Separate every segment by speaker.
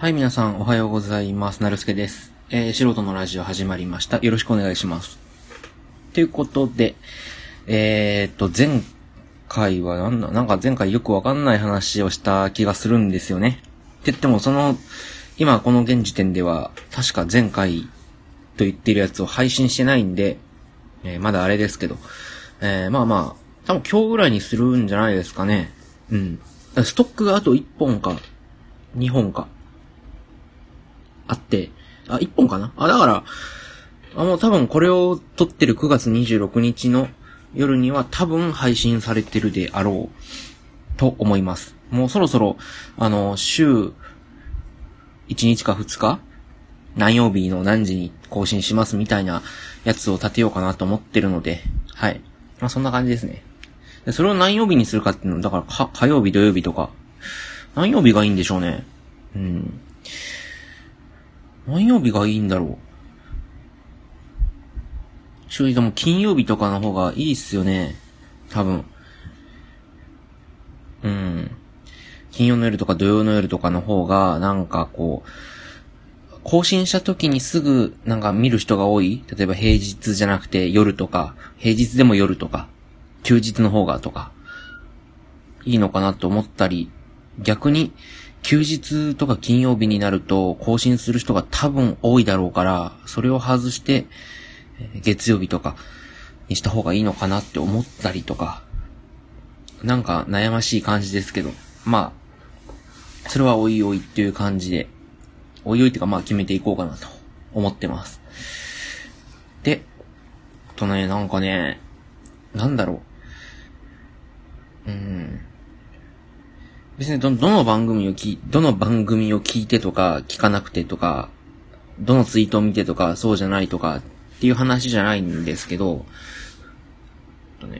Speaker 1: はい、皆さん、おはようございます。なるすけです。えー、素人のラジオ始まりました。よろしくお願いします。ということで、えーっと、前回はなんだ、なんか前回よくわかんない話をした気がするんですよね。って言っても、その、今この現時点では、確か前回と言ってるやつを配信してないんで、えーまだあれですけど、えーまあまあ、多分今日ぐらいにするんじゃないですかね。うん。ストックがあと1本か、2本か、あって、あ、1本かな？あ、だから、あ、もう多分これを撮ってる9月26日の夜には多分配信されてるであろうと思います。もうそろそろ、あの、週1日か2日何曜日の何時に更新しますみたいなやつを立てようかなと思ってるので、はい。まあそんな感じですね。でそれを何曜日にするかっていうのだから火曜日、土曜日とか、何曜日がいいんでしょうね。うん。何曜日がいいんだろう？正直でも金曜日とかの方がいいっすよね。多分。うん。金曜の夜とか土曜の夜とかの方が、なんかこう、更新した時にすぐなんか見る人が多い？例えば平日じゃなくて夜とか、平日でも夜とか、休日の方がとか、いいのかなと思ったり、逆に、休日とか金曜日になると更新する人が多分多いだろうから、それを外して、月曜日とかにした方がいいのかなって思ったりとか、なんか悩ましい感じですけど、まあ、それはおいおいっていう感じで、おいおいっていうかまあ決めていこうかなと思ってます。で、あとね、なんかね、なんだろう。うん。別にど、どの番組をき、どの番組を聞いてとか、聞かなくてとか、どのツイートを見てとか、そうじゃないとか、っていう話じゃないんですけど、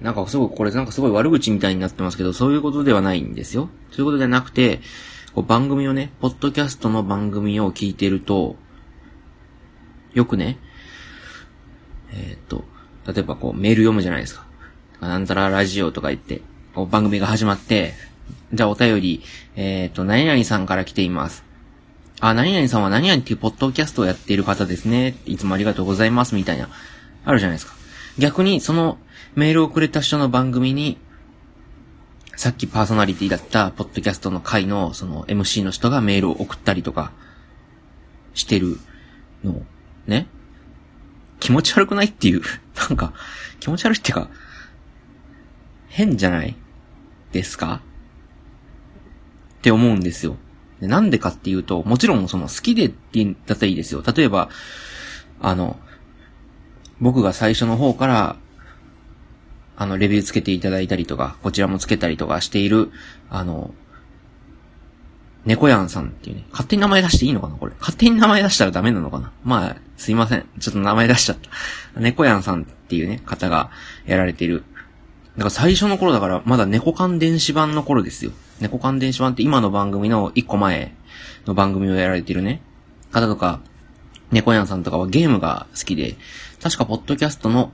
Speaker 1: なんかすごい、これなんかすごい悪口みたいになってますけど、そういうことではないんですよ。そういうことではなくて、こう番組をね、ポッドキャストの番組を聞いてると、よくね、えーっと、例えばこうメール読むじゃないですか。なんたらラジオとか言って、こう番組が始まって、じゃあお便り、えっ、と、何々さんから来ています。あ、何々さんは何々っていうポッドキャストをやっている方ですね。いつもありがとうございます、みたいな。あるじゃないですか。逆に、そのメールをくれた人の番組に、さっきパーソナリティだったポッドキャストの回の、その MC の人がメールを送ったりとか、してるの、ね。気持ち悪くないっていう、なんか、気持ち悪いっていうか、変じゃないですか？って思うんですよ。でなんでかっていうと、もちろんその好きでって言ったらいいですよ。例えば、あの、僕が最初の方から、あの、レビューつけていただいたりとか、こちらもつけたりとかしている、あの、猫やんさんっていうね、勝手に名前出していいのかなこれ。勝手に名前出したらダメなのかなまあ、すいません。ちょっと名前出しちゃった。猫やんさんっていうね、方がやられている。だから最初の頃だから、まだ猫缶電子版の頃ですよ。猫缶電子版って今の番組の一個前の番組をやられてるね、方とか、猫やんさんとかはゲームが好きで、確かポッドキャストの、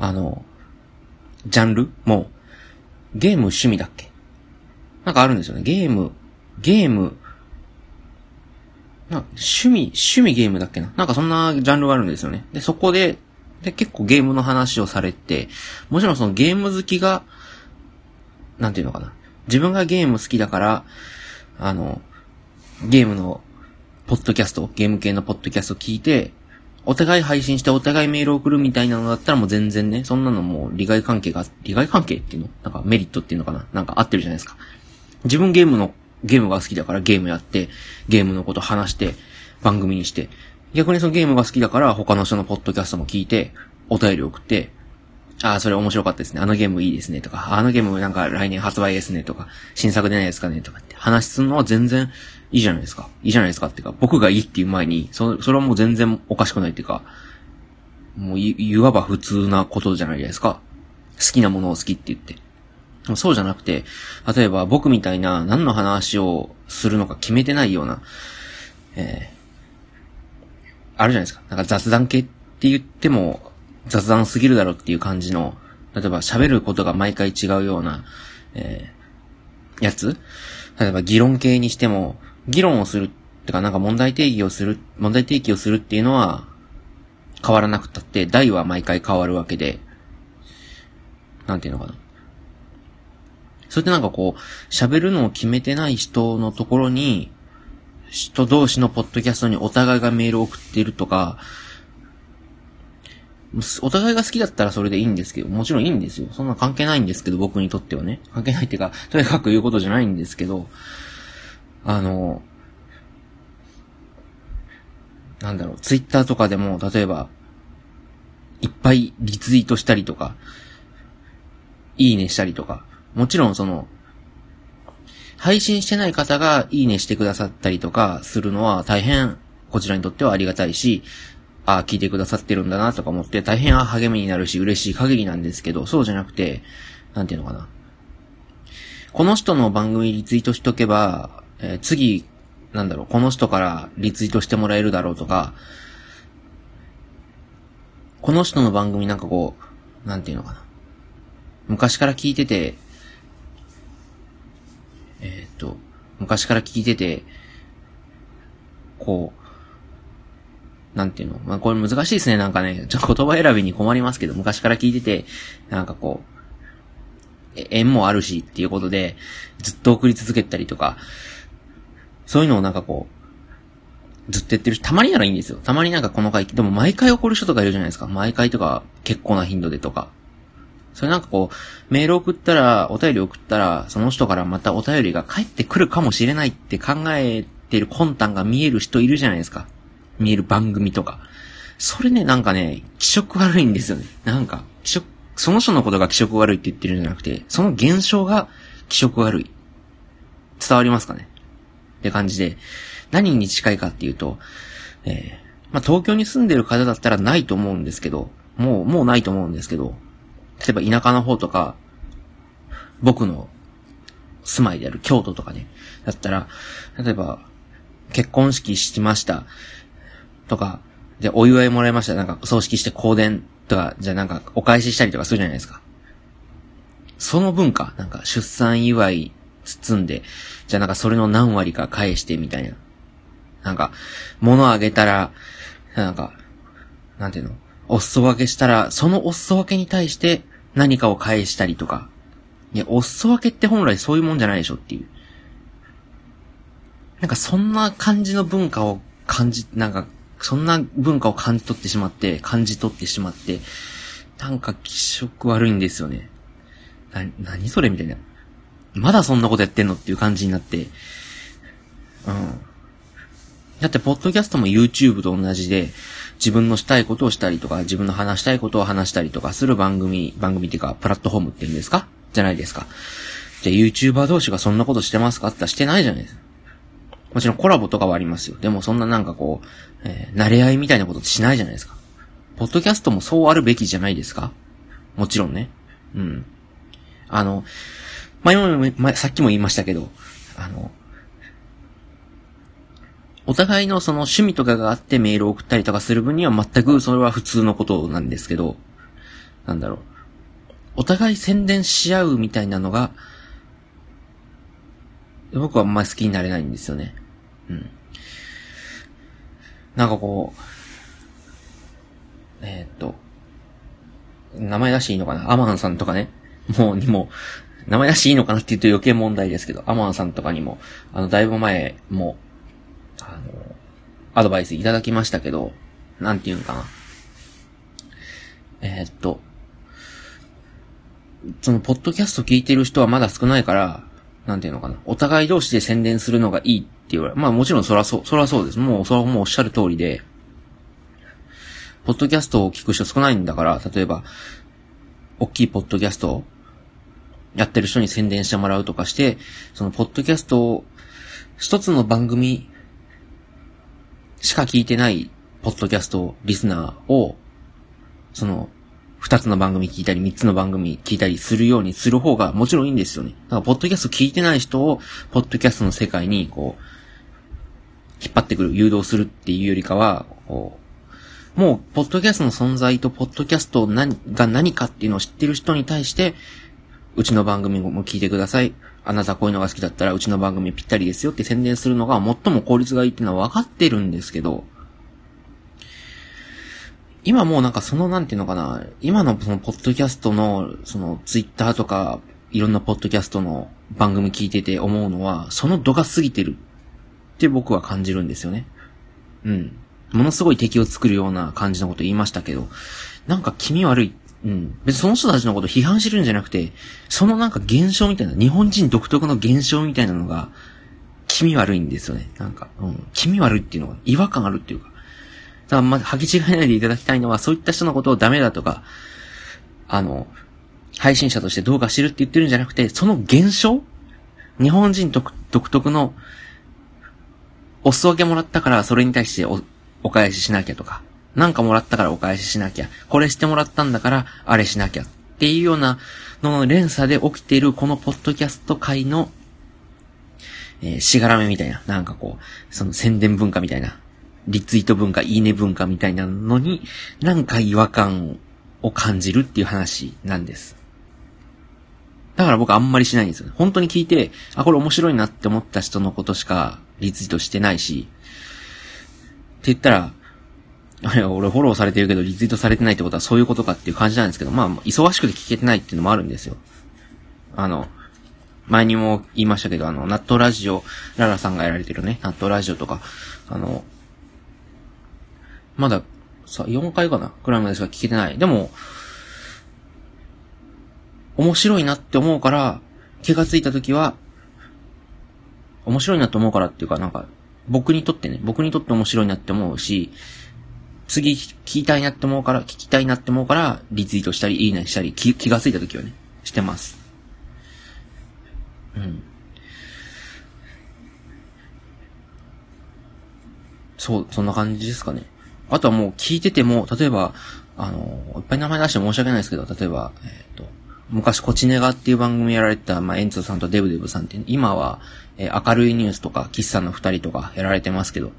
Speaker 1: あの、ジャンルも、ゲーム趣味だっけ？なんかあるんですよね。ゲーム、ゲーム、な趣味、趣味ゲームだっけな？なんかそんなジャンルがあるんですよね。で、そこで、で、結構ゲームの話をされて、もちろんそのゲーム好きが、なんていうのかな。自分がゲーム好きだから、あの、ゲームの、ポッドキャスト、ゲーム系のポッドキャスト聞いて、お互い配信してお互いメール送るみたいなのだったらもう全然ね、そんなのもう利害関係が、利害関係っていうの？なんかメリットっていうのかな？なんか合ってるじゃないですか。自分ゲームの、ゲームが好きだからゲームやって、ゲームのこと話して、番組にして、逆にそのゲームが好きだから他の人のポッドキャストも聞いて、お便り送って、ああ、それ面白かったですね。あのゲームいいですね。とか、あのゲームなんか来年発売ですね。とか、新作出ないですかね。とかって話すのは全然いいじゃないですか。いいじゃないですかっていうか、僕がいいっていう前に、そそれはもう全然おかしくないっていうか、もうい、いわば普通なことじゃないですか。好きなものを好きって言って。そうじゃなくて、例えば僕みたいな何の話をするのか決めてないような、え、あるじゃないですか。なんか雑談系って言っても雑談すぎるだろうっていう感じの、例えば喋ることが毎回違うような、えー、やつ例えば議論系にしても、議論をするってかなんか問題定義をする、問題提起をするっていうのは変わらなくたって、題は毎回変わるわけで、なんていうのかな。それってなんかこう、喋るのを決めてない人のところに、人同士のポッドキャストにお互いがメールを送っているとか、お互いが好きだったらそれでいいんですけど、もちろんいいんですよ。そんな関係ないんですけど、僕にとってはね。関係ないっていうか、とにかく言うことじゃないんですけど、あの、なんだろう、ツイッターとかでも、例えば、いっぱいリツイートしたりとか、いいねしたりとか、もちろんその、配信してない方がいいねしてくださったりとかするのは大変こちらにとってはありがたいし、ああ、聞いてくださってるんだなとか思って大変励みになるし嬉しい限りなんですけど、そうじゃなくて、なんていうのかな。この人の番組リツイートしとけば、えー、次、なんだろう、この人からリツイートしてもらえるだろうとか、この人の番組なんかこう、なんていうのかな。昔から聞いてて、えっ、と、昔から聞いてて、こう、なんていうのまあ、これ難しいですね、なんかね。ちょっと言葉選びに困りますけど、昔から聞いてて、なんかこう、縁もあるしっていうことで、ずっと送り続けたりとか、そういうのをなんかこう、ずっと言ってるし、たまにならいいんですよ。たまになんかこの回、でも毎回怒る人とかいるじゃないですか。毎回とか、結構な頻度でとか。それなんかこう、メール送ったら、お便り送ったら、その人からまたお便りが返ってくるかもしれないって考えてる魂胆が見える人いるじゃないですか。見える番組とか。それね、なんかね、気色悪いんですよね。なんか、気色、その人のことが気色悪いって言ってるんじゃなくて、その現象が気色悪い。伝わりますかねって感じで、何に近いかっていうと、えー、まあ、東京に住んでる方だったらないと思うんですけど、もう、もうないと思うんですけど、例えば田舎の方とか、僕の住まいである京都とかね、だったら、例えば、結婚式しました。とか、で、お祝いもらいました。なんか、葬式して香典とか、じゃあなんか、お返ししたりとかするじゃないですか。その文化、なんか、出産祝い包んで、じゃあなんかそれの何割か返してみたいな。なんか、物あげたら、なんか、なんていうの？お裾分けしたら、そのお裾分けに対して何かを返したりとか。いや、お裾分けって本来そういうもんじゃないでしょっていう。なんかそんな感じの文化を感じ、なんかそんな文化を感じ取ってしまって、感じ取ってしまって、なんか気色悪いんですよね。な、何それみたいな。まだそんなことやってんのっていう感じになって。うん。だって、ポッドキャストも YouTube と同じで、自分のしたいことをしたりとか、自分の話したいことを話したりとかする番組、番組っていうか、プラットフォームって言うんですか？じゃないですか。じゃあ YouTuber 同士がそんなことしてますか？って言ったらしてないじゃないですか。もちろんコラボとかはありますよ。でもそんななんかこう、えー、慣れ合いみたいなことってしないじゃないですか。ポッドキャストもそうあるべきじゃないですか？もちろんね。うん。あの、前も、前、さっきも言いましたけど、あの、お互いのその趣味とかがあってメールを送ったりとかする分には全くそれは普通のことなんですけど、なんだろう。お互い宣伝し合うみたいなのが、僕はあんまり好きになれないんですよね。うん。なんかこう、えー、っと、名前出していいのかな？アマンさんとかね。もう、にも、名前出していいのかなって言うと余計問題ですけど、アマンさんとかにも、あの、だいぶ前も、あの、アドバイスいただきましたけど、なんて言うのかな。えー、っと、その、ポッドキャスト聞いてる人はまだ少ないから、なんていうのかな。お互い同士で宣伝するのがいいって言われまあもちろんそらそう、そらそうです。もう、それはもうおっしゃる通りで、ポッドキャストを聞く人少ないんだから、例えば、大きいポッドキャストをやってる人に宣伝してもらうとかして、そのポッドキャストを、一つの番組しか聞いてないポッドキャストリスナーを、その、二つの番組聞いたり、三つの番組聞いたりするようにする方がもちろんいいんですよね。だから、ポッドキャスト聞いてない人を、ポッドキャストの世界に、こう、引っ張ってくる、誘導するっていうよりかは、こう、もう、ポッドキャストの存在と、ポッドキャストが何かっていうのを知ってる人に対して、うちの番組も聞いてください。あなたこういうのが好きだったらうちの番組ぴったりですよって宣伝するのが最も効率がいいっていうのは分かってるんですけど、今もうなんかそのなんていうのかな、今のそのポッドキャストの、そのツイッターとか、いろんなポッドキャストの番組聞いてて思うのは、その度が過ぎてるって僕は感じるんですよね。うん。ものすごい敵を作るような感じのこと言いましたけど、なんか気味悪い。うん。別にその人たちのこと批判してるんじゃなくて、そのなんか現象みたいな、日本人独特の現象みたいなのが、気味悪いんですよね。なんか、うん。気味悪いっていうのが、違和感あるっていうか。だからま、履き違えないでいただきたいのは、そういった人のことをダメだとか、あの、配信者としてどうかしてるって言ってるんじゃなくて、その現象日本人独特の、お裾分けもらったからそれに対してお、お返ししなきゃとか、なんかもらったからお返ししなきゃ、これしてもらったんだからあれしなきゃっていうようなのの連鎖で起きているこのポッドキャスト界の、えー、しがらめみたいな、なんかこう、その宣伝文化みたいな、リツイート文化、いいね文化みたいなのに、なんか違和感を感じるっていう話なんです。だから僕あんまりしないんですよ。本当に聞いて、あ、これ面白いなって思った人のことしかリツイートしてないし、って言ったら、あれ、俺フォローされてるけどリツイートされてないってことはそういうことかっていう感じなんですけど、まあ、忙しくて聞けてないっていうのもあるんですよ。あの、前にも言いましたけど、あの、納豆ラジオ、ララさんがやられてるね、納豆ラジオとか、あの、まだ、さ、4回かなくらいまでしか聞けてない。でも、面白いなって思うから、気がついた時は、面白いなって思うからっていうか、なんか、僕にとってね、僕にとって面白いなって思うし、次聞きたいなって思うから、聞きたいなって思うから、リツイートしたり、いいねしたり、気気がついた時はね、してます。うん。そう、そんな感じですかね。あとはもう聞いてても、例えば、あの、いっぱい名前出して申し訳ないですけど、例えば、えっ、ー、と、昔、コチネガっていう番組やられてた、まあ、エンツさんとデブデブさんって、今は、えー、明るいニュースとか、喫茶の二人とかやられてますけど、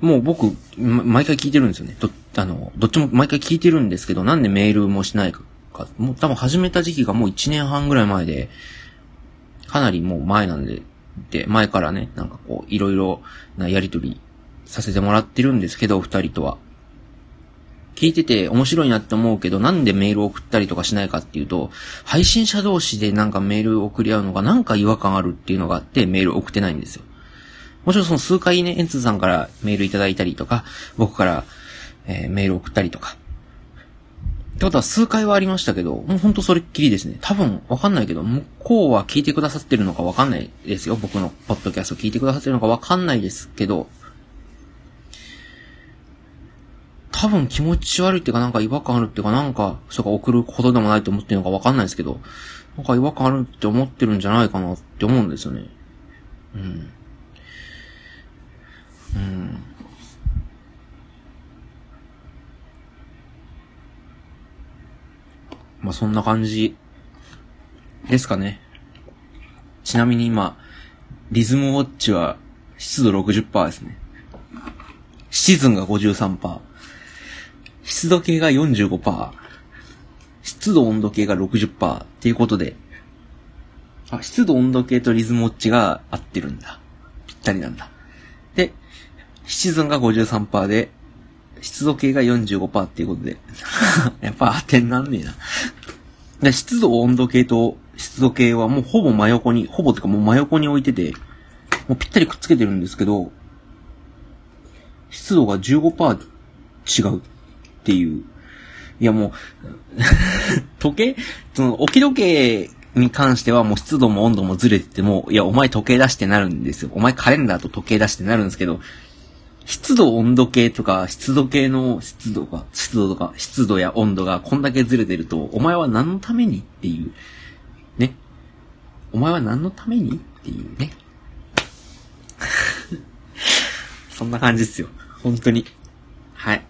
Speaker 1: もう僕、毎回聞いてるんですよね。ど、あの、どっちも毎回聞いてるんですけど、なんでメールもしないか、もう多分始めた時期がもう1年半ぐらい前で、かなりもう前なんで、で、前からね、なんかこう、いろいろなやりとりさせてもらってるんですけど、二人とは。聞いてて面白いなって思うけど、なんでメール送ったりとかしないかっていうと、配信者同士でなんかメール送り合うのがなんか違和感あるっていうのがあってメール送ってないんですよ。もちろんその数回ね、エンツさんからメールいただいたりとか、僕から、えー、メール送ったりとか。ってことは数回はありましたけど、もうほんとそれっきりですね。多分わかんないけど、向こうは聞いてくださってるのかわかんないですよ。僕のポッドキャスト聞いてくださってるのかわかんないですけど、多分気持ち悪いっていうかなんか違和感あるっていうかなんか、そうか送ることでもないと思ってるのかわかんないですけど、なんか違和感あるって思ってるんじゃないかなって思うんですよね。うん。うん。まあそんな感じですかね。ちなみに今、リズムウォッチは湿度60%ですね。シーズンが53%。湿度計が45%、湿度温度計が60%っていうことで、あ、湿度温度計とリズムウォッチが合ってるんだ。ぴったりなんだ。で、シズンが53%で、湿度計が45%っていうことで。やっぱ当てになんねえな。湿度温度計と湿度計はもうほぼ真横に、ほぼってかもう真横に置いてて、もうぴったりくっつけてるんですけど、湿度が15%違う。っていう。いやもう 時計、その、置き時計に関してはもう湿度も温度もずれてても、いや、お前時計出してなるんですよ。お前カレンダーと時計出してなるんですけど、湿度温度計とか、湿度計の湿度が、湿度とか、湿度や温度がこんだけずれてると、お前は何のためにっていう、ね。お前は何のためにっていうね。そんな感じですよ。本当に。はい。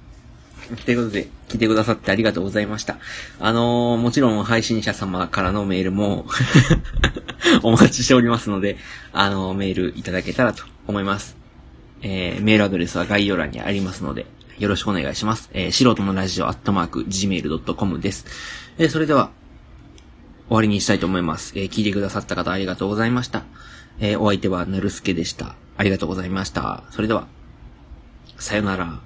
Speaker 1: ということで、聞いてくださってありがとうございました。あのー、もちろん配信者様からのメールも お待ちしておりますので、あのー、メールいただけたらと思います。えー、メールアドレスは概要欄にありますので、よろしくお願いします。えー、素人のラジオアットマーク gmail.com です。えー、それでは、終わりにしたいと思います。えー聞いてくださった方ありがとうございました。えーお相手はぬるすけでした。ありがとうございました。それでは、さよなら。